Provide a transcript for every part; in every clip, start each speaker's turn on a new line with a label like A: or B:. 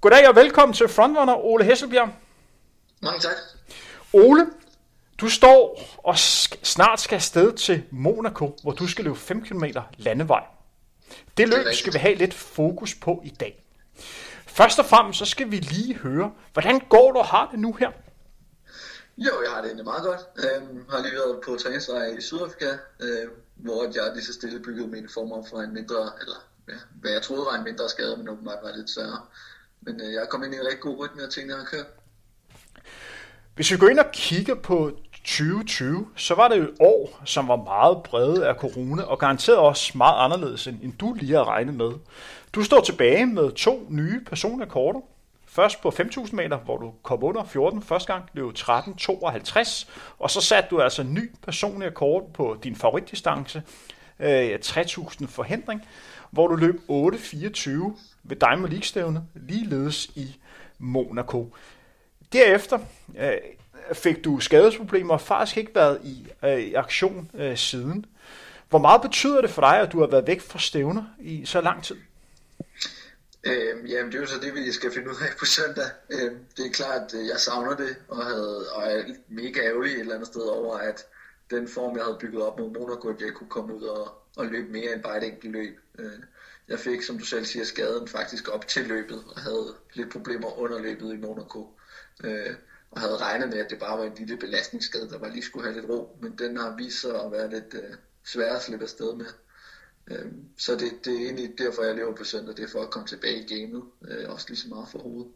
A: Goddag og velkommen til Frontrunner Ole Hesselbjerg.
B: Mange tak.
A: Ole, du står og snart skal afsted til Monaco, hvor du skal løbe 5 km landevej. Det løb det skal vi have lidt fokus på i dag. Først og fremmest så skal vi lige høre, hvordan går du og har det nu her?
B: Jo, jeg har det egentlig meget godt. Jeg øhm, har lige været på træningslejr i Sydafrika, øh, hvor jeg lige så stille byggede min form for en mindre, eller ja, hvad jeg troede var en mindre skade, men åbenbart var lidt større. Men øh, jeg kom ind i en rigtig god rytme, og tingene har kørt.
A: Hvis vi går ind og kigger på 2020, så var det et år, som var meget præget af corona, og garanteret også meget anderledes, end du lige har regnet med. Du står tilbage med to nye personrekorder. Først på 5.000 meter, hvor du kom under 14 første gang, løb 13.52, og så satte du altså en ny personlig rekord på din favoritdistance, øh, 3.000 forhindring, hvor du løb 8.24 ved Diamond League-stævne, ligeledes i Monaco. Derefter øh, fik du skadesproblemer og faktisk ikke været i, øh, i aktion øh, siden. Hvor meget betyder det for dig, at du har været væk fra stævner i så lang tid?
B: Øhm, jamen det er jo så det, vi skal finde ud af på søndag. Øhm, det er klart, at jeg savner det, og, havde, og er mega ærgerlig et eller andet sted over, at den form, jeg havde bygget op mod Monaco, at jeg kunne komme ud og, og løbe mere end bare et enkelt løb. Øh, jeg fik, som du selv siger, skaden faktisk op til løbet, og havde lidt problemer under løbet i Monaco. Øh, og havde regnet med, at det bare var en lille belastningsskade, der var lige skulle have lidt ro, men den har vist sig at være lidt øh, svær at slippe afsted med. Øh, så det, det er egentlig derfor, jeg lever på søndag, det er for at komme tilbage i gamet, øh, også lige så meget for hovedet.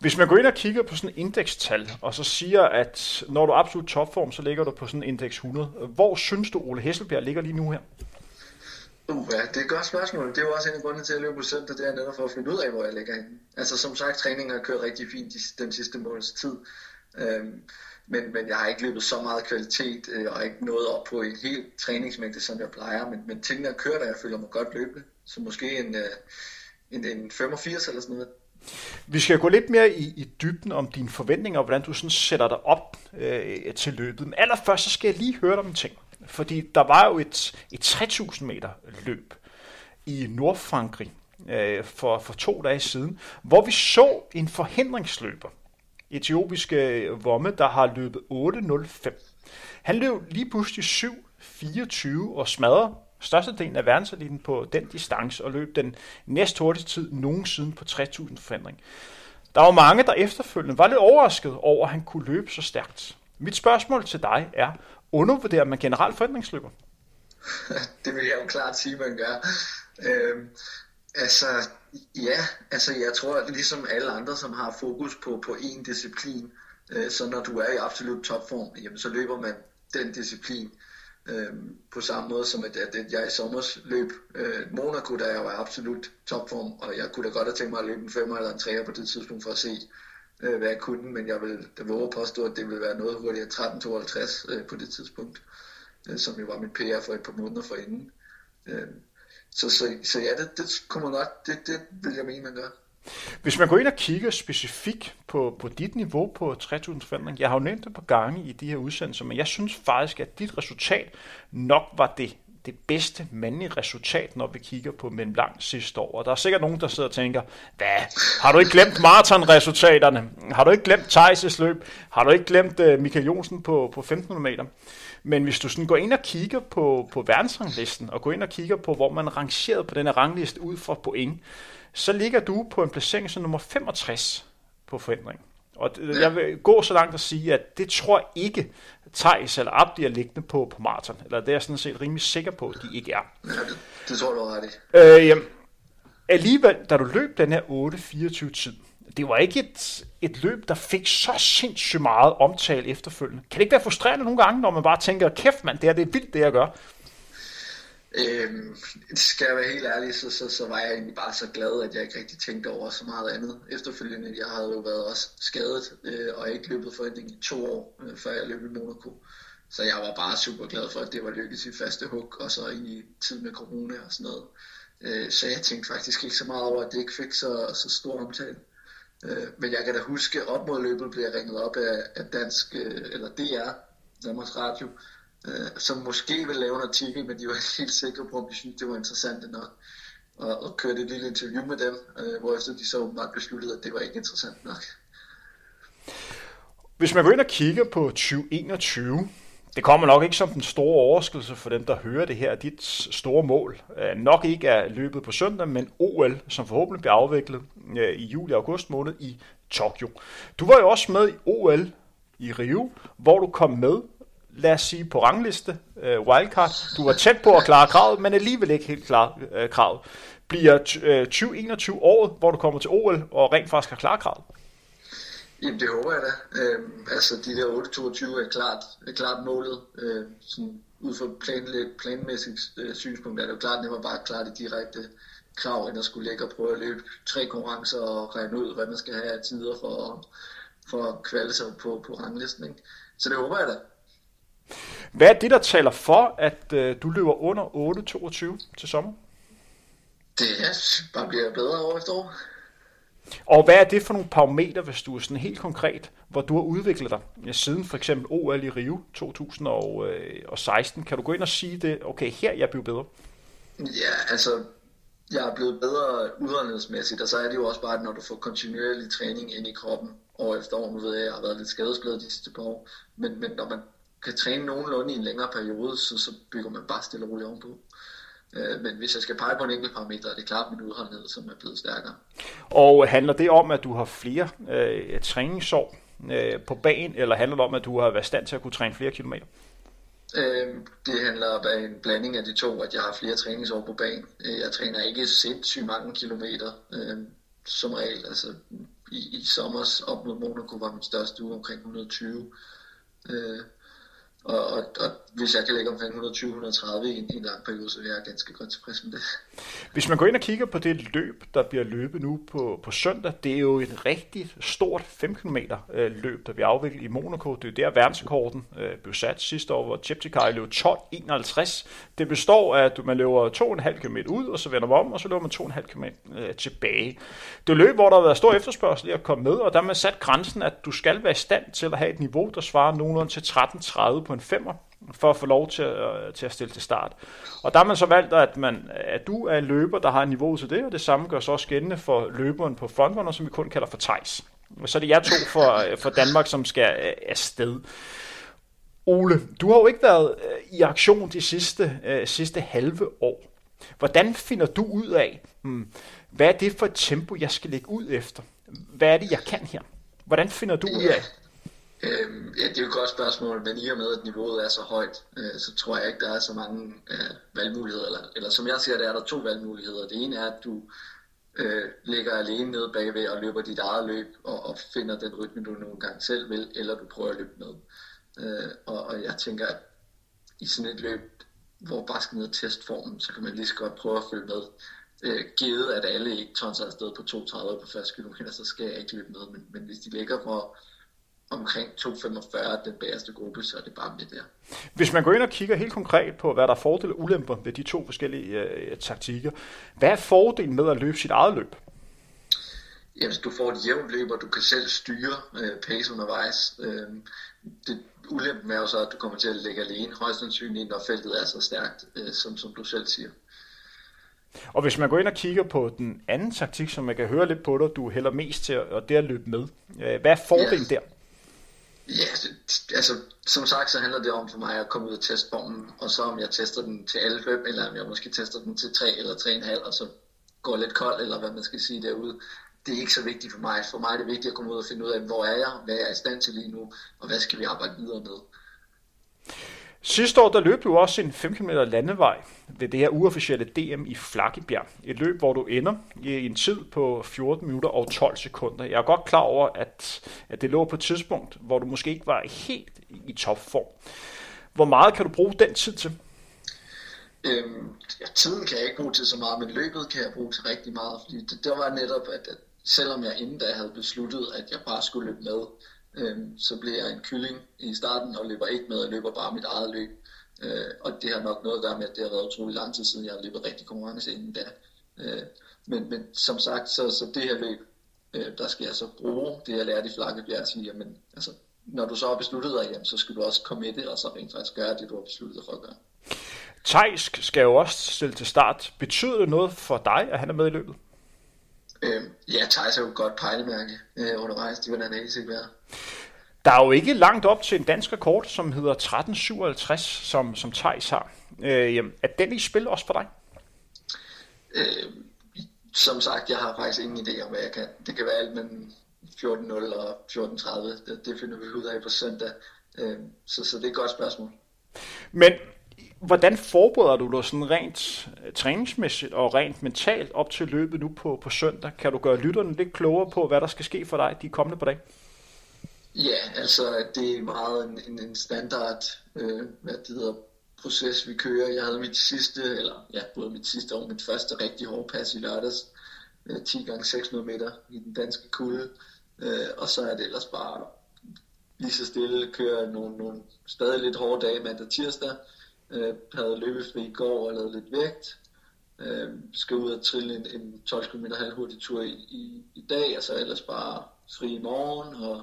A: Hvis man går ind og kigger på sådan en indekstal, og så siger, at når du er absolut topform, så ligger du på sådan en indeks 100. Hvor synes du, Ole Hesselbjerg ligger lige nu her?
B: Uh, ja, det er et godt spørgsmål. Det er jo også en af grundene til at løbe på søndag, det er netop for at finde ud af, hvor jeg ligger henne. Altså som sagt, træningen har kørt rigtig fint den sidste måneds tid. Øhm, men, men jeg har ikke løbet så meget kvalitet, øh, og ikke nået op på en helt træningsmængde, som jeg plejer. Men, men tingene har kørt, og jeg føler mig godt løbende. Så måske en, øh, en, en 85 eller sådan noget.
A: Vi skal gå lidt mere i, i dybden om dine forventninger, og hvordan du sådan sætter dig op øh, til løbet. Men allerførst så skal jeg lige høre dig om en ting. Fordi der var jo et, et 3000 meter løb i Nordfrankrig øh, for, for to dage siden, hvor vi så en forhindringsløber, etiopiske Vomme, der har løbet 8.05. Han løb lige pludselig 7.24 og smadrede størstedelen af verdenseliten på den distance og løb den næst hurtigste tid nogensinde på 3.000 forhindring. Der var mange, der efterfølgende var lidt overrasket over, at han kunne løbe så stærkt. Mit spørgsmål til dig er, undervurderer man generelt forhindringsløber?
B: det vil jeg jo klart sige, man gør. Øhm, altså, ja, altså jeg tror, at ligesom alle andre, som har fokus på, på én disciplin, øh, så når du er i absolut topform, jamen, så løber man den disciplin. Øhm, på samme måde som at, at jeg i sommer løb øh, Monaco, da jeg var i absolut topform, og jeg kunne da godt have tænkt mig at løbe en 5 eller en 3 på det tidspunkt for at se, øh, hvad jeg kunne, men jeg vil da våge at påstå, at det ville være noget hurtigere 13.52 øh, på det tidspunkt, øh, som jo var mit PR for et par måneder forinden. Øh, så, så, så ja, det, det kunne man godt, det, det vil jeg mene, man gør.
A: Hvis man går ind og kigger specifikt på, på dit niveau på 3.500, jeg har jo nævnt det på gange i de her udsendelser, men jeg synes faktisk, at dit resultat nok var det det bedste mandlige resultat, når vi kigger på Mellemlang sidste år. Og der er sikkert nogen, der sidder og tænker, hvad, har du ikke glemt maratonresultaterne? Har du ikke glemt Thijs' løb? Har du ikke glemt uh, Michael Jonsen på, på 1500 meter? Men hvis du sådan går ind og kigger på, på verdensranglisten, og går ind og kigger på, hvor man rangeret på denne rangliste ud fra point, så ligger du på en placering som nummer 65 på forandring. Og jeg vil gå så langt at sige, at det tror jeg ikke, Thijs eller Abdi er liggende på på maraton. Eller det er jeg sådan set rimelig sikker på, at de ikke er.
B: Ja, det, det tror du ret i. Øh,
A: jamen, alligevel, da du løb den her 8-24 tid, det var ikke et, et løb, der fik så sindssygt meget omtale efterfølgende. Kan det ikke være frustrerende nogle gange, når man bare tænker, kæft mand, det er, det er vildt, det jeg gør?
B: Øhm, skal jeg være helt ærlig, så, så, så var jeg egentlig bare så glad, at jeg ikke rigtig tænkte over så meget andet efterfølgende. Jeg havde jo været også skadet øh, og ikke løbet forhindring i to år, øh, før jeg løb i Monaco. Så jeg var bare super glad for, at det var lykkedes i faste hug, og så i tid med corona og sådan noget. Øh, så jeg tænkte faktisk ikke så meget over, at det ikke fik så, så stor omtale. Øh, men jeg kan da huske, op mod løbet blev jeg ringet op af, af dansk, øh, eller DR, Danmarks Radio, øh, som måske ville lave en artikel, men de var ikke helt sikre på, om de syntes, det var interessant nok. og, og kørte et lille interview med dem, øh, hvor efter de så åbenbart besluttede, at det var ikke interessant nok.
A: Hvis man går ind og kigger på 2021, det kommer nok ikke som den store overraskelse for dem, der hører det her, dit store mål. Øh, nok ikke er løbet på søndag, men OL, som forhåbentlig bliver afviklet øh, i juli-august måned i Tokyo. Du var jo også med i OL i Rio, hvor du kom med, lad os sige, på rangliste, øh, wildcard. Du var tæt på at klare kravet, men alligevel ikke helt klar øh, kravet. Bliver 2021 øh, året, hvor du kommer til OL og rent faktisk har klaret kravet?
B: Jamen det håber jeg da. Øh, altså de der 8-22 er klart, er klart målet. Øh, sådan, ud fra plan, planmæssigt øh, synspunkt er det jo klart var bare klart klare det direkte krav, end at skulle lægge og prøve at løbe tre konkurrencer og regne ud, hvad man skal have af tider for, for at kvalde sig på, på ranglisten. Ikke? Så det håber jeg da.
A: Hvad er det, der taler for, at øh, du løber under 8-22 til sommer?
B: Det er bare bliver bedre år efter år.
A: Og hvad er det for nogle parametre, hvis du er sådan helt konkret, hvor du har udviklet dig ja, siden for eksempel OL i Rio 2016? Kan du gå ind og sige det, okay, her jeg blevet bedre?
B: Ja, altså, jeg er blevet bedre udholdenhedsmæssigt, og så er det jo også bare, at når du får kontinuerlig træning ind i kroppen år efter år, nu ved jeg, at jeg har været lidt skadesbladet de sidste par år, men, men når man kan træne nogenlunde i en længere periode, så, så bygger man bare stille og roligt ovenpå. Øh, men hvis jeg skal pege på en enkelt parameter, er det klart min udholdenhed, som er blevet stærkere.
A: Og handler det om, at du har flere øh, træningsår øh, på banen, eller handler det om, at du har været stand til at kunne træne flere kilometer?
B: Øh, det handler om en blanding af de to, at jeg har flere træningsår på banen. Øh, jeg træner ikke sindssygt mange kilometer øh, som regel. Altså, i, i sommer op mod Monaco var min største uge omkring 120. Øh, og, og, og hvis jeg kan lægge omkring 120-130 i en, en lang periode, så er jeg ganske godt tilfreds med det.
A: Hvis man går ind og kigger på det løb, der bliver løbet nu på, på søndag, det er jo et rigtig stort 5 km øh, løb, der bliver afviklet i Monaco. Det er der verdensrekorden øh, blev sat sidste år, hvor Cheptegei løb 12.51. Det består af, at man løber 2,5 km ud, og så vender man om, og så løber man 2,5 km øh, tilbage. Det er løb, hvor der har været stor efterspørgsel i at komme med, og der har man sat grænsen, at du skal være i stand til at have et niveau, der svarer nogenlunde til 13.30 på en femmer, for at få lov til, at, til at stille til start. Og der har man så valgt, at, man, at du er en løber, der har en niveau til det, og det samme gør så også gældende for løberen på frontrunner, som vi kun kalder for Tejs. Så er det jer to for, øh, for Danmark, som skal øh, afsted. Ole, du har jo ikke været øh, i aktion de sidste, øh, sidste halve år. Hvordan finder du ud af, hmm, hvad er det for et tempo, jeg skal lægge ud efter? Hvad er det, jeg kan her? Hvordan finder du ud af,
B: Øhm, ja, det er jo et godt spørgsmål, men i og med, at niveauet er så højt, øh, så tror jeg ikke, der er så mange øh, valgmuligheder. Eller, eller som jeg ser det, er der to valgmuligheder. Det ene er, at du øh, ligger alene nede bagved og løber dit eget løb og, og finder den rytme, du nogle gange selv vil, eller du prøver at løbe med. Øh, og, og jeg tænker, at i sådan et løb, hvor bare skal ned testformen, så kan man lige så godt prøve at følge med. Øh, givet at alle ikke tonser afsted på 2.30 på første kilometer, så skal jeg ikke løbe med. Men, men hvis de ligger for omkring 2,45 den bagerste gruppe, så er det bare med der.
A: Hvis man går ind og kigger helt konkret på, hvad der er fordele og ulemper ved de to forskellige øh, taktikker, hvad er fordelen med at løbe sit eget løb?
B: Jamen, du får et jævnt løb, og du kan selv styre øh, pace undervejs. Øh, det ulempen er jo så, at du kommer til at ligge alene, højst sandsynligt, når feltet er så stærkt, øh, som, som du selv siger.
A: Og hvis man går ind og kigger på den anden taktik, som man kan høre lidt på dig, du hælder mest til, og det at løbe med. Øh, hvad er fordelen ja. der?
B: Ja, altså som sagt, så handler det om for mig at komme ud og teste formen, og så om jeg tester den til alle løb, eller om jeg måske tester den til 3 eller 3,5, og så går lidt kold, eller hvad man skal sige derude. Det er ikke så vigtigt for mig. For mig er det vigtigt at komme ud og finde ud af, hvor er jeg, hvad er jeg i stand til lige nu, og hvad skal vi arbejde videre med.
A: Sidste år der løb du også en 5 km landevej ved det her uofficielle DM i Flakkebjerg. Et løb, hvor du ender i en tid på 14 minutter og 12 sekunder. Jeg er godt klar over, at, at det lå på et tidspunkt, hvor du måske ikke var helt i topform. Hvor meget kan du bruge den tid til?
B: Øhm, ja, tiden kan jeg ikke bruge til så meget, men løbet kan jeg bruge til rigtig meget, fordi det, det var netop, at, at selvom jeg inden da havde besluttet, at jeg bare skulle løbe med, øh, så bliver jeg en kylling i starten og løber ikke med, og løber bare mit eget løb. Øh, og det har nok noget at gøre med, at det har været utrolig lang tid siden, jeg har løbet rigtig konkurrence inden da. Øh, men, men som sagt, så, så det her løb, øh, der skal jeg så bruge det, jeg lærte i Flakkebjerg, at sige, jamen, altså, når du så har besluttet dig, jamen, så skal du også komme med det, og så rent faktisk gøre det, du har besluttet dig for at gøre.
A: Tejsk skal jo også stille til start. Betyder det noget for dig, at han er med i løbet?
B: Øh, ja, Thijs er jo et godt pejlemærke øh, undervejs. Det vil han helt sikkert være.
A: Der er jo ikke langt op til en dansk rekord, som hedder 1357, som, som Thijs har. Øh, er den i spil også for dig?
B: Øh, som sagt, jeg har faktisk ingen idé om, hvad jeg kan. Det kan være alt mellem 14.0 og 14.30. Det, det finder vi ud af på søndag. Øh, så, så det er et godt spørgsmål.
A: Men hvordan forbereder du dig sådan rent øh, træningsmæssigt og rent mentalt op til løbet nu på, på søndag? Kan du gøre lytterne lidt klogere på, hvad der skal ske for dig de kommende par dage?
B: Ja, altså det er meget en, en, en standard øh, hvad det hedder, proces, vi kører. Jeg havde mit sidste, eller ja, både mit sidste og mit første rigtig hårde pas i lørdags. Øh, 10 gange 600 meter i den danske kulde. Øh, og så er det ellers bare lige så stille, kører nogle, nogle stadig lidt hårde dage mandag og tirsdag. Øh, havde løbefri i går og lavet lidt vægt. Øh, skal ud og trille en, en 12 km halvhurtig tur i, i, i dag, og så ellers bare fri i morgen, og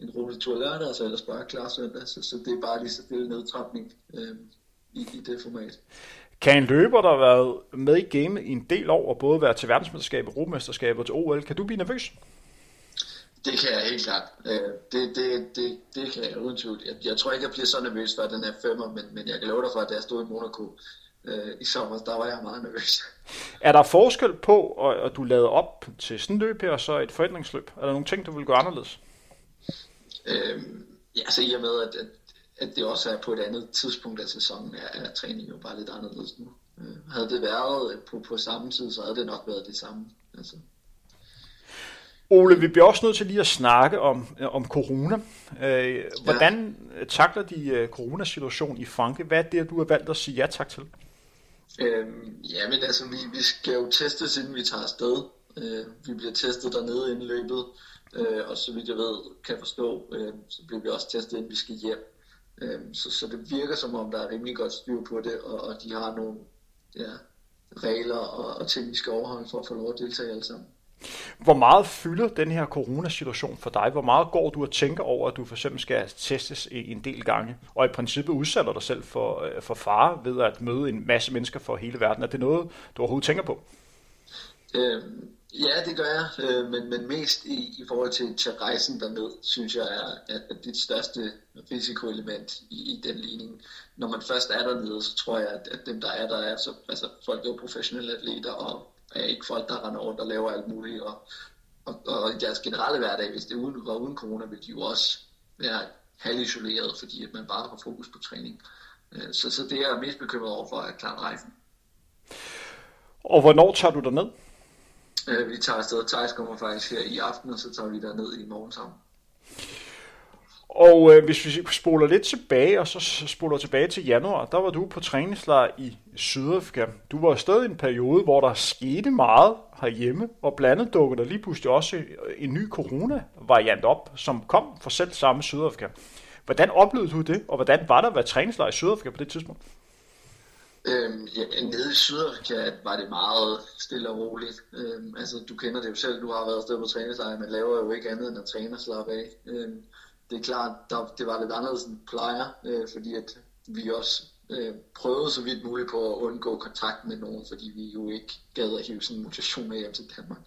B: en rolig tur lørdag, og så ellers bare klar søndag. Så, så det er bare lige så stille nedtrapning øh, i, i det format.
A: Kan en løber, der har været med i game i en del år, og både være til verdensmesterskabet, Europamesterskabet og til OL, kan du blive nervøs?
B: Det kan jeg helt klart. Øh, det, det, det, det kan jeg uden tvivl. Jeg, jeg tror ikke, jeg bliver så nervøs for den her femmer, men, men jeg kan love dig for, at da jeg stod i Monaco øh, i sommer, der var jeg meget nervøs.
A: Er der forskel på, at du lavede op til sådan løb her, og så et forændringsløb? Er der nogle ting, du vil gøre anderledes?
B: Øhm, ja, så i og med, at, at, at det også er på et andet tidspunkt af sæsonen, er, er træningen jo bare lidt anderledes nu. Øh, havde det været på, på samme tid, så havde det nok været det samme. Altså.
A: Ole, vi bliver også nødt til lige at snakke om, om corona. Øh, hvordan ja. takler de uh, coronasituationen i Frankrig? Hvad er det, du har valgt at sige ja tak til?
B: Øhm, ja, men altså, vi, vi skal jo testes, inden vi tager afsted. Øh, vi bliver testet dernede inden løbet, øh, og så vidt jeg ved, kan forstå, øh, så bliver vi også testet, inden vi skal hjem. Øh, så, så det virker som om, der er rimelig godt styr på det, og, og de har nogle ja, regler og, og ting, vi skal overholde for at få lov at deltage alle sammen.
A: Hvor meget fylder den her coronasituation for dig? Hvor meget går du og tænker over, at du for eksempel skal testes en del gange, og i princippet udsætter dig selv for, øh, for fare ved at møde en masse mennesker for hele verden? Er det noget, du overhovedet tænker på?
B: Øhm, ja, det gør jeg, øh, men, men mest i, i forhold til, til rejsen derned, synes jeg er at, det største risikoelement i, i den ligning. Når man først er dernede, så tror jeg, at, at dem, der er der, er så, altså, folk er jo professionelle atleter, og er ikke folk, der render rundt og laver alt muligt. Og, og, og i deres generelle hverdag, hvis det uden, var uden corona, ville de jo også være halvisoleret, fordi at man bare har fokus på træning. Øh, så, så det er jeg mest bekymret over for, at klare rejsen.
A: Og hvornår tager du ned?
B: Øh, vi tager afsted. Thijs kommer faktisk her i aften, og så tager vi ned i morgen sammen.
A: Og øh, hvis vi spoler lidt tilbage, og så spoler tilbage til januar, der var du på træningslejr i Sydafrika. Du var afsted i en periode, hvor der skete meget herhjemme, og blandt andet dukkede der lige pludselig også øh, en ny corona-variant op, som kom fra selv samme Sydafrika. Hvordan oplevede du det, og hvordan var der at være træningslejr i Sydafrika på det tidspunkt?
B: Øhm, ja, nede i Sydafrika var det meget stille og roligt. Øhm, altså, du kender det jo selv, du har været afsted på træningslejr, men laver jo ikke andet end at træne og slappe af. Øhm, det er klart, der, det var lidt anderledes end plejer, øh, fordi at vi også øh, prøvede så vidt muligt på at undgå kontakt med nogen, fordi vi jo ikke gad at hive sådan en mutation med hjem til Danmark.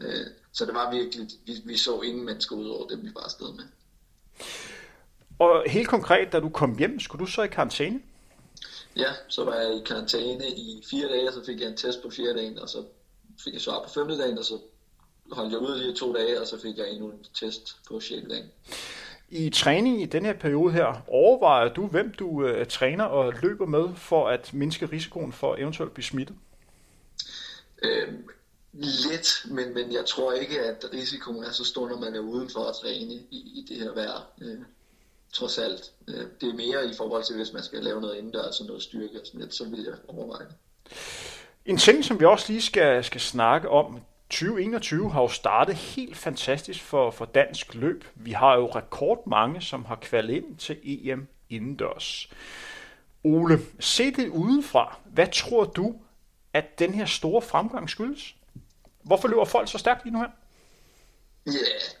B: Øh, så det var virkelig, vi, vi så ingen mennesker ud over dem, vi var afsted med.
A: Og helt konkret, da du kom hjem, skulle du så i karantæne?
B: Ja, så var jeg i karantæne i fire dage, så fik jeg en test på fire dagen, og så fik jeg svar på femte dagen, og så holdt jeg ud lige to dage, og så fik jeg endnu en test på sjette dagen.
A: I træning i den her periode her, overvejer du, hvem du uh, træner og løber med, for at mindske risikoen for eventuelt at blive smittet?
B: Øhm, lidt, men, men jeg tror ikke, at risikoen er så stor, når man er uden for at træne i, i det her vejr. Øh, trods alt. Øh, det er mere i forhold til, hvis man skal lave noget indendørs og noget styrke og sådan lidt, så vil jeg overveje det.
A: En ting, som vi også lige skal, skal snakke om, 2021 har jo startet helt fantastisk for, for dansk løb. Vi har jo rekordmange, som har kvalet ind til EM indendørs. Ole, se det udefra. Hvad tror du, at den her store fremgang skyldes? Hvorfor løber folk så stærkt lige nu her?
B: Ja,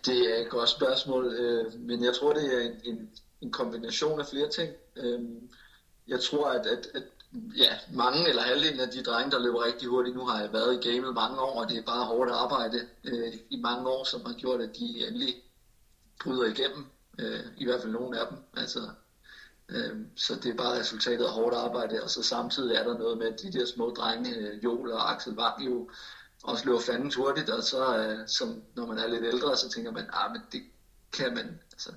B: det er et godt spørgsmål, øh, men jeg tror, det er en, en, en kombination af flere ting. Øh, jeg tror, at, at, at ja, mange eller halvdelen af de drenge, der løber rigtig hurtigt, nu har jeg været i gamet mange år, og det er bare hårdt arbejde øh, i mange år, som har gjort, at de endelig bryder igennem. Øh, I hvert fald nogle af dem. Altså, øh, så det er bare resultatet af hårdt arbejde, og så samtidig er der noget med, at de der små drenge, øh, Joel og Axel Vang, jo også løber fanden hurtigt, og så, øh, som, når man er lidt ældre, så tænker man, ah, men det kan man, altså,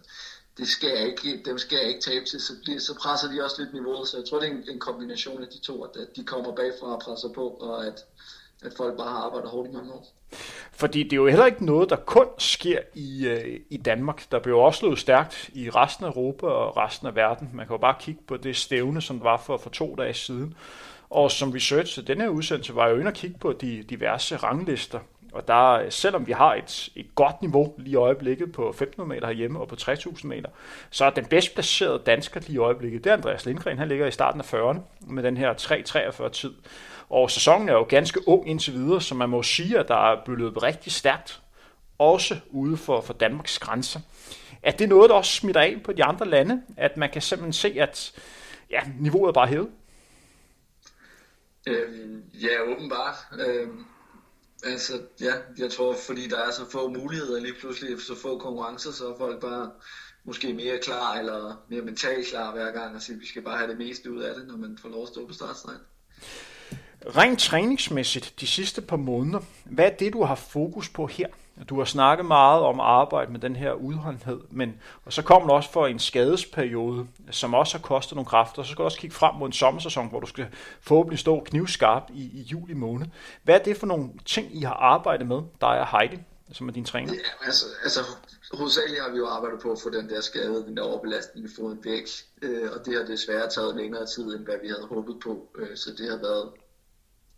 B: det skal jeg ikke, dem skal jeg ikke tabe til, så, bliver, så presser de også lidt niveauet, så jeg tror, det er en, en kombination af de to, at, at de kommer bagfra og presser på, og at, at folk bare har arbejdet hårdt i mange år.
A: Fordi det er jo heller ikke noget, der kun sker i, øh, i Danmark. Der blev også slået stærkt i resten af Europa og resten af verden. Man kan jo bare kigge på det stævne, som var for, for to dage siden. Og som research til denne her udsendelse var jeg jo inde og kigge på de diverse ranglister og der, øh, selvom vi har et, et godt niveau lige i øjeblikket på 1500 meter herhjemme og på 3000 meter, så er den bedst placerede dansker lige i øjeblikket, det er Andreas Lindgren. Han ligger i starten af 40'erne med den her 3.43 tid. Og sæsonen er jo ganske ung indtil videre, så man må sige, at der er blevet rigtig stærkt, også ude for, for Danmarks grænser. Er det noget, der også smitter af på de andre lande, at man kan simpelthen se, at ja, niveauet er bare hævet?
B: Øhm, ja, åbenbart. Øhm, Altså, ja, jeg tror, fordi der er så få muligheder lige pludselig, så få konkurrencer, så er folk bare måske mere klar, eller mere mentalt klar hver gang, og sige, at vi skal bare have det meste ud af det, når man får lov at stå på startstregen.
A: Rent træningsmæssigt de sidste par måneder, hvad er det, du har fokus på her? Du har snakket meget om arbejde med den her udholdenhed, men og så kommer du også for en skadesperiode, som også har kostet nogle kræfter. Så skal du også kigge frem mod en sommersæson, hvor du skal forhåbentlig stå knivskarp i, i juli måned. Hvad er det for nogle ting, I har arbejdet med, dig og Heidi, som er din træner?
B: Ja, altså, altså hovedsageligt har vi jo arbejdet på at få den der skade, den der overbelastning i foden væk, øh, og det har desværre taget længere tid, end hvad vi havde håbet på, øh, så det har været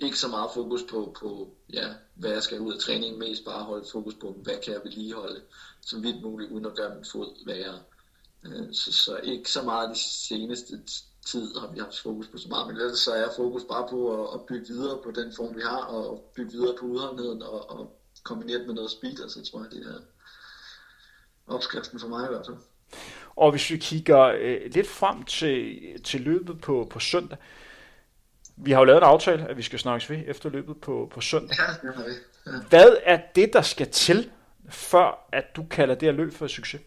B: ikke så meget fokus på, på ja, hvad jeg skal ud af træning, mest bare holde fokus på, hvad kan jeg vedligeholde så vidt muligt, uden at gøre min fod værre. Øh, så, så ikke så meget de seneste tid har vi haft fokus på så meget, men ellers så er fokus bare på at, at bygge videre på den form, vi har, og bygge videre på udholdenheden, og, og kombineret med noget speed, altså tror jeg, det er opskriften for mig i hvert fald.
A: Og hvis vi kigger øh, lidt frem til, til løbet på, på søndag, vi har jo lavet en aftale, at vi skal snakkes ved efter løbet på, på søndag.
B: Ja, det har vi. Ja.
A: Hvad er det, der skal til, før at du kalder det her løb for succes?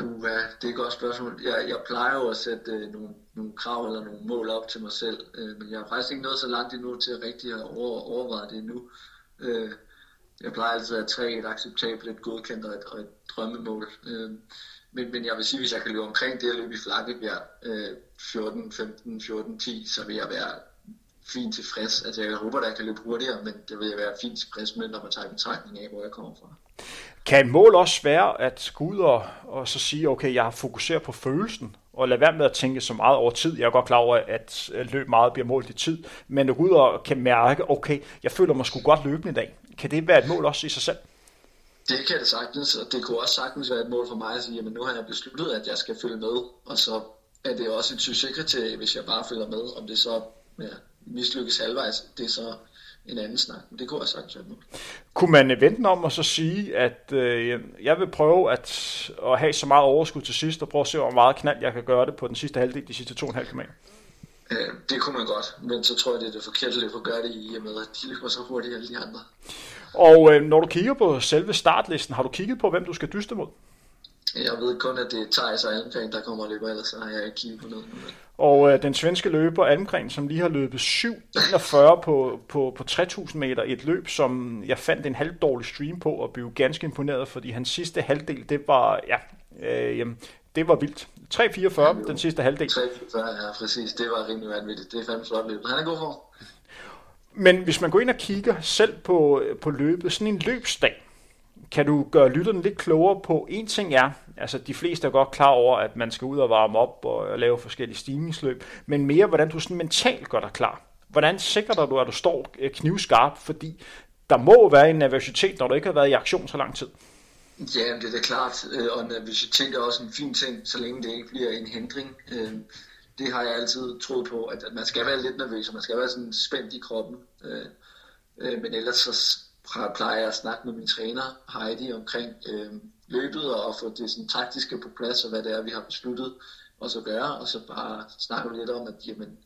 B: Uh, det er et godt spørgsmål. Jeg, jeg plejer jo at sætte uh, nogle, nogle krav eller nogle mål op til mig selv, uh, men jeg har faktisk ikke nået så langt endnu til at rigtig at over, overveje det endnu. Uh, jeg plejer altid at have tre, et acceptabelt, et godkendt og et, og et drømmemål. Uh, men, men jeg vil sige, hvis jeg kan løbe omkring det at løbe i Flakkebjerg øh, 14, 15, 14, 10, så vil jeg være fint tilfreds. Altså jeg håber, at jeg kan løbe hurtigere, men det vil jeg være fint tilfreds med, når man tager betragtning af, hvor jeg kommer fra.
A: Kan et mål også være at gå ud og, og så sige, okay, jeg har på følelsen, og lade være med at tænke så meget over tid. Jeg er godt klar over, at løb meget bliver målt i tid, men at gå ud og kan mærke, okay, jeg føler mig sgu godt løbende i dag. Kan det være et mål også i sig selv?
B: Det kan det sagtens, og det kunne også sagtens være et mål for mig at sige, at nu har jeg besluttet, at jeg skal følge med, og så er det også et succeskriterie, hvis jeg bare følger med, om det så ja, mislykkes halvvejs, det er så en anden snak, men det kunne også sagtens være mål.
A: Kunne man vente om og så sige, at øh, jeg vil prøve at, at have så meget overskud til sidst, og prøve at se, hvor meget knald jeg kan gøre det på den sidste halvdel, de sidste 2,5 km?
B: Øh, det kunne man godt, men så tror jeg, det er det forkerte løb at gøre det i, og med at de løber så hurtigt alle de andre.
A: Og øh, når du kigger på selve startlisten, har du kigget på, hvem du skal dyste mod?
B: Jeg ved kun, at det er Thijs og Almgren, der kommer og løber, ellers har jeg ikke kigget på noget.
A: Og øh, den svenske løber Almgren, som lige har løbet 7.41 på, på, på 3.000 meter i et løb, som jeg fandt en halvdårlig stream på og blev ganske imponeret, fordi hans sidste halvdel, det var, ja, øh, jamen, det var vildt. 3.44 ja, den sidste halvdel.
B: 3.44, ja, præcis. Det var rimelig vanvittigt. Det er fandme flot løb. Han er god for.
A: Men hvis man går ind og kigger selv på, øh, på løbet, sådan en løbsdag, kan du gøre lytterne lidt klogere på, en ting er, altså de fleste er godt klar over, at man skal ud og varme op og lave forskellige stigningsløb, men mere, hvordan du sådan mentalt gør dig klar. Hvordan sikrer du, at du står øh, knivskarp, fordi der må være en nervøsitet, når du ikke har været i aktion så lang tid.
B: Ja, det er da klart, øh, og nervøsitet er også en fin ting, så længe det ikke bliver en hindring. Det har jeg altid troet på, at, man skal være lidt nervøs, og man skal være sådan spændt i kroppen. Øh, øh men ellers så plejer jeg at snakke med min træner Heidi omkring øh, løbet og få det sådan taktiske på plads, og hvad det er, vi har besluttet. os så gøre, og så bare snakke lidt om, at jamen,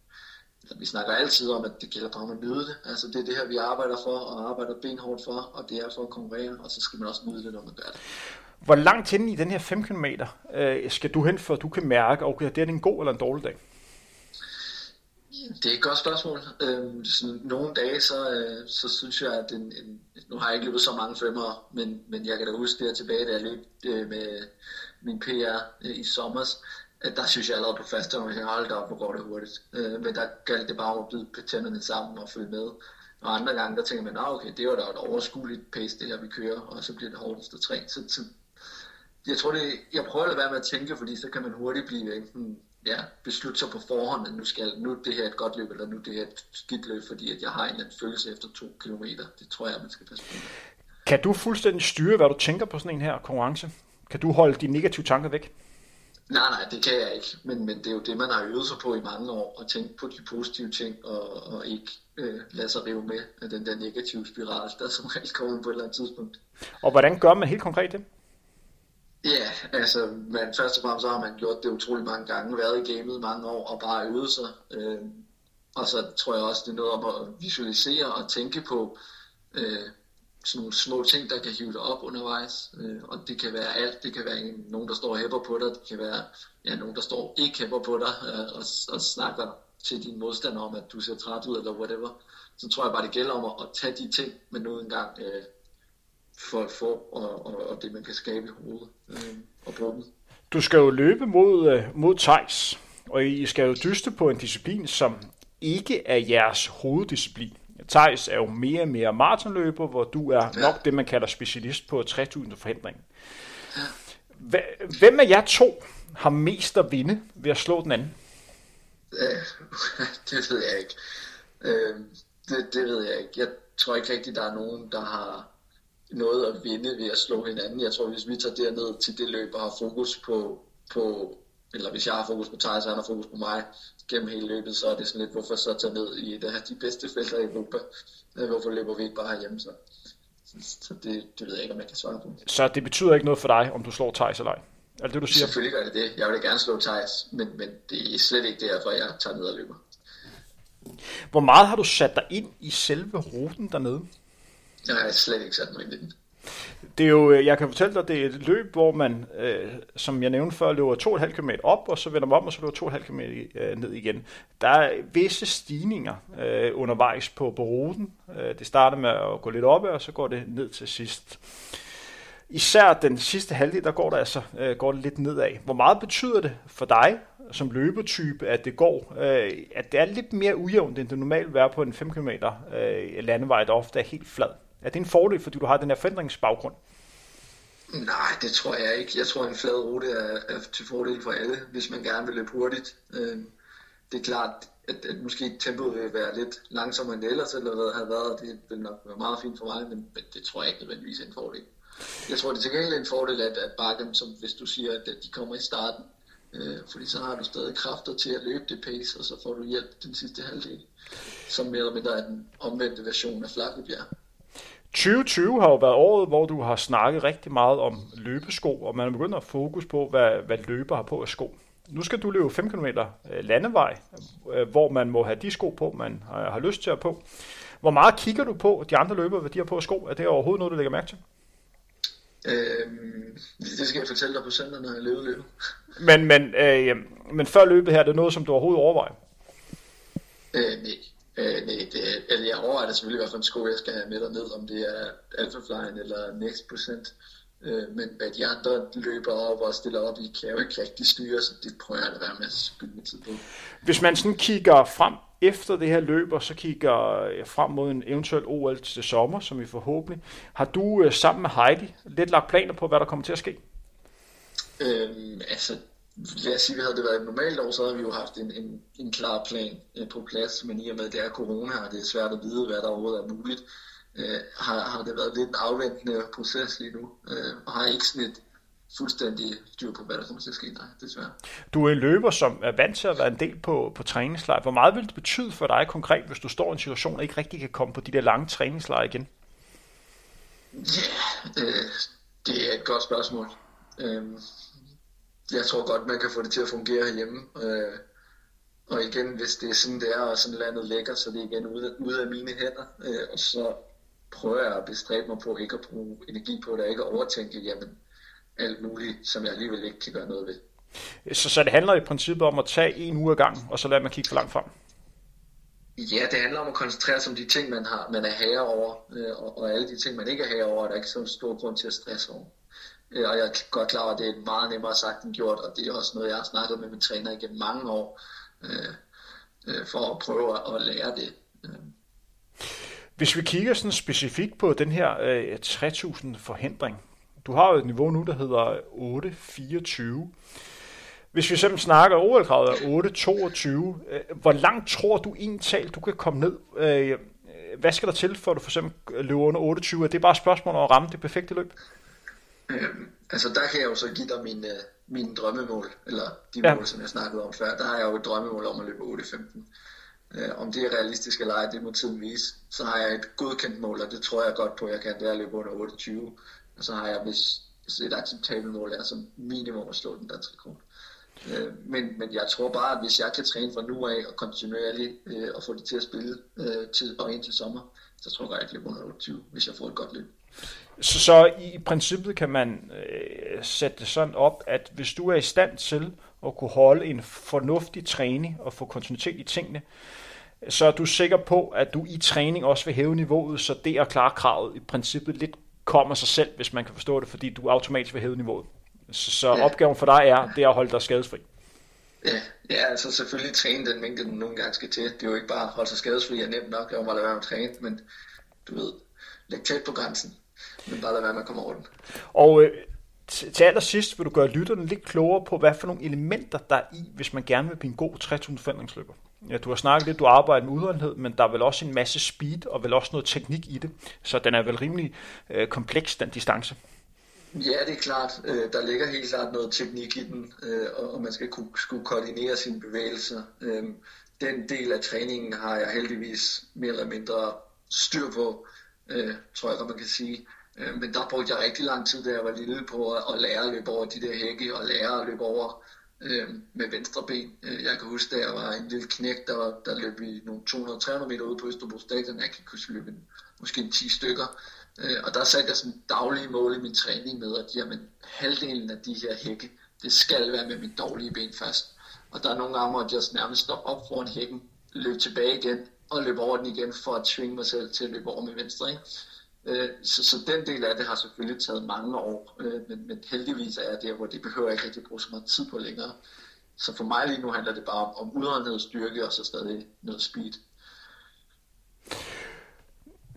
B: vi snakker altid om, at det gælder bare om at nyde det. Altså det er det her, vi arbejder for, og arbejder benhårdt for, og det er for at konkurrere, og så skal man også nyde det, når man gør det.
A: Hvor langt hen i den her 5 km øh, skal du hen, før du kan mærke, okay, det er en god eller en dårlig dag?
B: Det er et godt spørgsmål. Øhm, sådan nogle dage, så, øh, så synes jeg, at en, en, nu har jeg ikke løbet så mange femmer, men, men jeg kan da huske det tilbage, da jeg løb øh, med min PR øh, i sommer, at der synes jeg allerede på første år, at jeg op, hvor går det hurtigt. Øh, men der galt det bare om at byde tænderne sammen og følge med. Og andre gange, der tænker man, nah, okay, det var da et overskueligt pace, det her vi kører, og så bliver det hårdeste efter. Så, så jeg tror, det, jeg prøver at lade være med at tænke, fordi så kan man hurtigt blive enten ja, beslutte sig på forhånd, at nu, skal, nu det her et godt løb, eller nu det her et skidt løb, fordi at jeg har en eller anden følelse efter to kilometer. Det tror jeg, man skal passe på.
A: Kan du fuldstændig styre, hvad du tænker på sådan en her konkurrence? Kan du holde de negative tanker væk?
B: Nej, nej, det kan jeg ikke. Men, men det er jo det, man har øvet sig på i mange år, at tænke på de positive ting, og, og ikke øh, lade sig rive med af den der negative spiral, der som regel kommer på et eller andet tidspunkt.
A: Og hvordan gør man helt konkret det?
B: Ja, altså man, først og fremmest så har man gjort det utrolig mange gange, været i gamet mange år og bare øvet sig. Øh, og så tror jeg også, det er noget om at visualisere og tænke på øh, sådan nogle små ting, der kan hive dig op undervejs. Øh, og det kan være alt. Det kan være en, nogen, der står og hæpper på dig. Det kan være ja, nogen, der står ikke hæpper på dig øh, og, og snakker til din modstander om, at du ser træt ud eller whatever. Så tror jeg bare, det gælder om at, at tage de ting, men nu engang øh, for få, og, og, og det man kan skabe i hovedet øh, og bruge dem.
A: Du skal jo løbe mod, øh, mod Thijs, og I skal jo dyste på en disciplin, som ikke er jeres hoveddisciplin. Thijs er jo mere og mere maratonløber, hvor du er ja. nok det, man kalder specialist på 3000 forhindring. Ja. Hvem af jer to har mest at vinde ved at slå den anden?
B: Øh, det ved jeg ikke. Øh, det, det ved jeg ikke. Jeg tror ikke rigtigt, der er nogen, der har noget at vinde ved at slå hinanden. Jeg tror, hvis vi tager derned til det løb og har fokus på, på eller hvis jeg har fokus på Thijs, og han har fokus på mig gennem hele løbet, så er det sådan lidt, hvorfor så tage ned i det her, de bedste felter i Europa? Øh, hvorfor løber vi ikke bare herhjemme så? Så det, det ved jeg ikke, om jeg kan svare på.
A: Så det betyder ikke noget for dig, om du slår Thijs eller ej? Er det det, du siger?
B: Selvfølgelig gør det det. Jeg vil gerne slå Thijs, men, men det er slet ikke derfor, jeg tager ned og løber.
A: Hvor meget har du sat dig ind i selve ruten dernede?
B: Jeg er slet ikke sat mig ind i den.
A: Det er jo, øh, jeg kan fortælle dig, det er et løb, hvor man, øh, som jeg nævnte før, løber 2,5 km op, og så vender man om, og så løber 2,5 km øh, ned igen. Der er visse stigninger øh, undervejs på, på ruten. Øh, det starter med at gå lidt op, og så går det ned til sidst. Især den sidste halvdel, der går der altså øh, går det lidt nedad. Hvor meget betyder det for dig som løbetype, at det går, øh, at det er lidt mere ujævnt, end det normalt vil være på en 5 km øh, landevej, der ofte er helt flad? Er det en fordel, fordi du har den her forandringsbaggrund?
B: Nej, det tror jeg ikke. Jeg tror, en flad rute er, er til fordel for alle, hvis man gerne vil løbe hurtigt. Øh, det er klart, at, at måske tempoet vil være lidt langsommere end det ellers eller havde været, og det vil nok være meget fint for mig, men, men det tror jeg ikke nødvendigvis er en fordel. Jeg tror, det er til gengæld en fordel, at, at bakken, som hvis du siger, at de kommer i starten, øh, fordi så har du stadig kræfter til at løbe det pace, og så får du hjælp den sidste halvdel, som mere eller mindre er den omvendte version af Flakkebjerg.
A: 2020 har jo været året, hvor du har snakket rigtig meget om løbesko, og man er begyndt at fokus på, hvad, hvad løber har på af sko. Nu skal du løbe 5 km øh, landevej, øh, hvor man må have de sko på, man har, lyst til at på. Hvor meget kigger du på de andre løbere, hvad de har på af sko? Er det overhovedet noget, du lægger mærke til?
B: Øhm, det skal jeg fortælle dig på søndag, når jeg løber løbet.
A: Men, men, øh, men før løbet her, det er noget, som du overhovedet overvejer?
B: Øh, nej. Øh, nej, det, altså jeg overvejer det selvfølgelig, hvad for en sko jeg skal have med ned, om det er Alphaflyen eller Next Percent. Øh, men hvad de andre løber op og stiller op i, kan jeg jo ikke rigtig styre, så det prøver jeg at være med at spille min tid på.
A: Hvis man sådan kigger frem efter det her løb, og så kigger frem mod en eventuel OL til sommer, som vi forhåbentlig, har du øh, sammen med Heidi lidt lagt planer på, hvad der kommer til at ske?
B: Øhm, altså, lad os sige, havde det været et normalt år, så havde vi jo haft en, en, en klar plan øh, på plads, men i og med, at det er corona, og det er svært at vide, hvad der overhovedet er muligt, øh, har, har det været lidt en afventende proces lige nu, øh, og har ikke sådan et fuldstændig styr på, hvad der kommer til at ske, nej, desværre.
A: Du er en løber, som er vant til at være en del på, på træningslejr. Hvor meget vil det betyde for dig konkret, hvis du står i en situation, og ikke rigtig kan komme på de der lange træningslejre igen?
B: Ja, øh, det er et godt spørgsmål. Øh, jeg tror godt, man kan få det til at fungere hjemme. Øh, og igen, hvis det er sådan, det er, og sådan landet ligger, så det er igen ude, ude af mine hænder. Øh, og så prøver jeg at bestræbe mig på ikke at bruge energi på det, og ikke at overtænke, jamen, alt muligt, som jeg alligevel ikke kan gøre noget ved.
A: Så, så det handler i princippet om at tage en uge ad gang, og så lade man kigge for langt frem?
B: Ja, det handler om at koncentrere sig om de ting, man, har, man er herre over, øh, og, og alle de ting, man ikke er herre over, er der ikke så stor grund til at stresse over. Øh, og jeg er godt klar over, at det er meget nemmere sagt end gjort, og det er også noget, jeg har snakket med min træner igennem mange år, øh, øh for at prøve at lære det. Øh.
A: Hvis vi kigger sådan specifikt på den her øh, 3000 forhindring, du har jo et niveau nu, der hedder 824. Hvis vi simpelthen snakker, OL-kravet er 8.22, øh, hvor langt tror du egentlig du kan komme ned? Øh, hvad skal der til, for at du for eksempel løber under 28? Er det bare et spørgsmål om at ramme det perfekte løb?
B: Øhm, altså der kan jeg jo så give dig mine, mine drømmemål, eller de ja. mål, som jeg snakkede om før. Der har jeg jo et drømmemål om at løbe 8.15. Øh, om det er realistisk eller ej, det må tiden vise. Så har jeg et godkendt mål, og det tror jeg godt på, at jeg kan, det er at løbe under 28. Og så har jeg, hvis, hvis et acceptabelt mål er som minimum at slå den danske krone. Øh, men, men jeg tror bare, at hvis jeg kan træne fra nu af og kontinuerligt øh, og få det til at spille øh, til, og ind til sommer, så tror jeg, at jeg kan løbe under 28, hvis jeg får et godt løb.
A: Så, så i princippet kan man øh, sætte det sådan op, at hvis du er i stand til at kunne holde en fornuftig træning og få kontinuitet i tingene, så er du sikker på, at du i træning også vil hæve niveauet, så det at klare kravet i princippet lidt kommer sig selv, hvis man kan forstå det, fordi du automatisk vil hæve niveauet. Så, så ja. opgaven for dig er, det er at holde dig skadesfri.
B: Ja, ja, altså selvfølgelig træne den mængde, den nogle gange skal til. Det er jo ikke bare at holde sig skadesfri er nemt nok, jeg må lade være med at træne, men du ved, læg tæt på grænsen, men bare lade være med at komme over den.
A: Og øh, til allersidst vil du gøre lytterne lidt klogere på, hvad for nogle elementer der er i, hvis man gerne vil blive en god 3000 forandringsløber. Ja, du har snakket lidt, du arbejder med udholdenhed, men der er vel også en masse speed og vel også noget teknik i det, så den er vel rimelig øh, kompleks, den distance.
B: Ja, det er klart. Øh, der ligger helt klart noget teknik i den, øh, og man skal kunne, skulle koordinere sine bevægelser. Øh, den del af træningen har jeg heldigvis mere eller mindre styr på, øh, tror jeg godt man kan sige. Øh, men der brugte jeg rigtig lang tid, da jeg var lille, på at lære at løbe over de der hække, og lære at løbe over øh, med venstre ben. Øh, jeg kan huske, da jeg var en lille knæk, der, var, der løb vi nogle 200-300 meter ude på Østerbro Stadion. Jeg kan huske løbe måske en 10 stykker. Øh, og der satte jeg sådan daglige mål i min træning med, at jamen, halvdelen af de her hække, det skal være med mit dårlige ben først. Og der er nogle gange, hvor jeg nærmest står op foran hækken, løb tilbage igen, og løbe over den igen, for at tvinge mig selv til at løbe over med venstre. Ikke? Øh, så, så den del af det har selvfølgelig taget mange år, øh, men, men heldigvis er jeg der, hvor det behøver jeg ikke rigtig bruge så meget tid på længere. Så for mig lige nu handler det bare om, om udholdenhed styrke, og så stadig noget speed.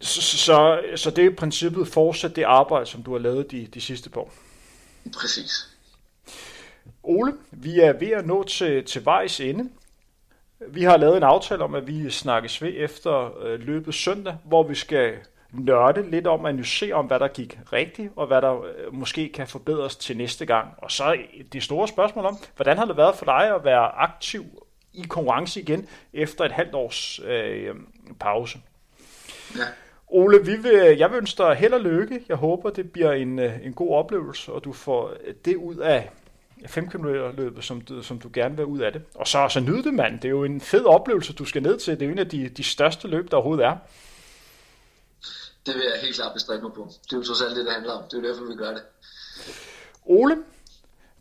A: Så, så, så det er i princippet fortsat det arbejde, som du har lavet de, de sidste par år?
B: Præcis.
A: Ole, vi er ved at nå til, til vejs ende. Vi har lavet en aftale om, at vi snakkes ved efter øh, løbet søndag, hvor vi skal nørde lidt om, analysere om, hvad der gik rigtigt, og hvad der øh, måske kan forbedres til næste gang. Og så det store spørgsmål om, hvordan har det været for dig at være aktiv i konkurrence igen efter et halvt års øh, pause? Ja. Ole, vi vil, jeg vil ønske dig held og lykke. Jeg håber, det bliver en, øh, en god oplevelse, og du får det ud af 5 km løbet, som du, som du gerne vil ud af det. Og så, så nyde det, mand. Det er jo en fed oplevelse, du skal ned til. Det er jo en af de, de største løb, der overhovedet er.
B: Det vil jeg helt klart bestræbe mig på. Det er jo trods alt det, det handler om. Det er jo derfor, vi gør det.
A: Ole,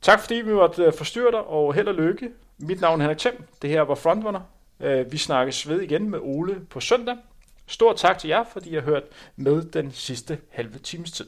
A: tak fordi vi måtte øh, forstyrre dig, og held og lykke. Mit navn er Henrik Thiem. Det her var Frontrunner. Øh, vi snakkes ved igen med Ole på søndag. Stort tak til jer, fordi I har hørt med den sidste halve times tid.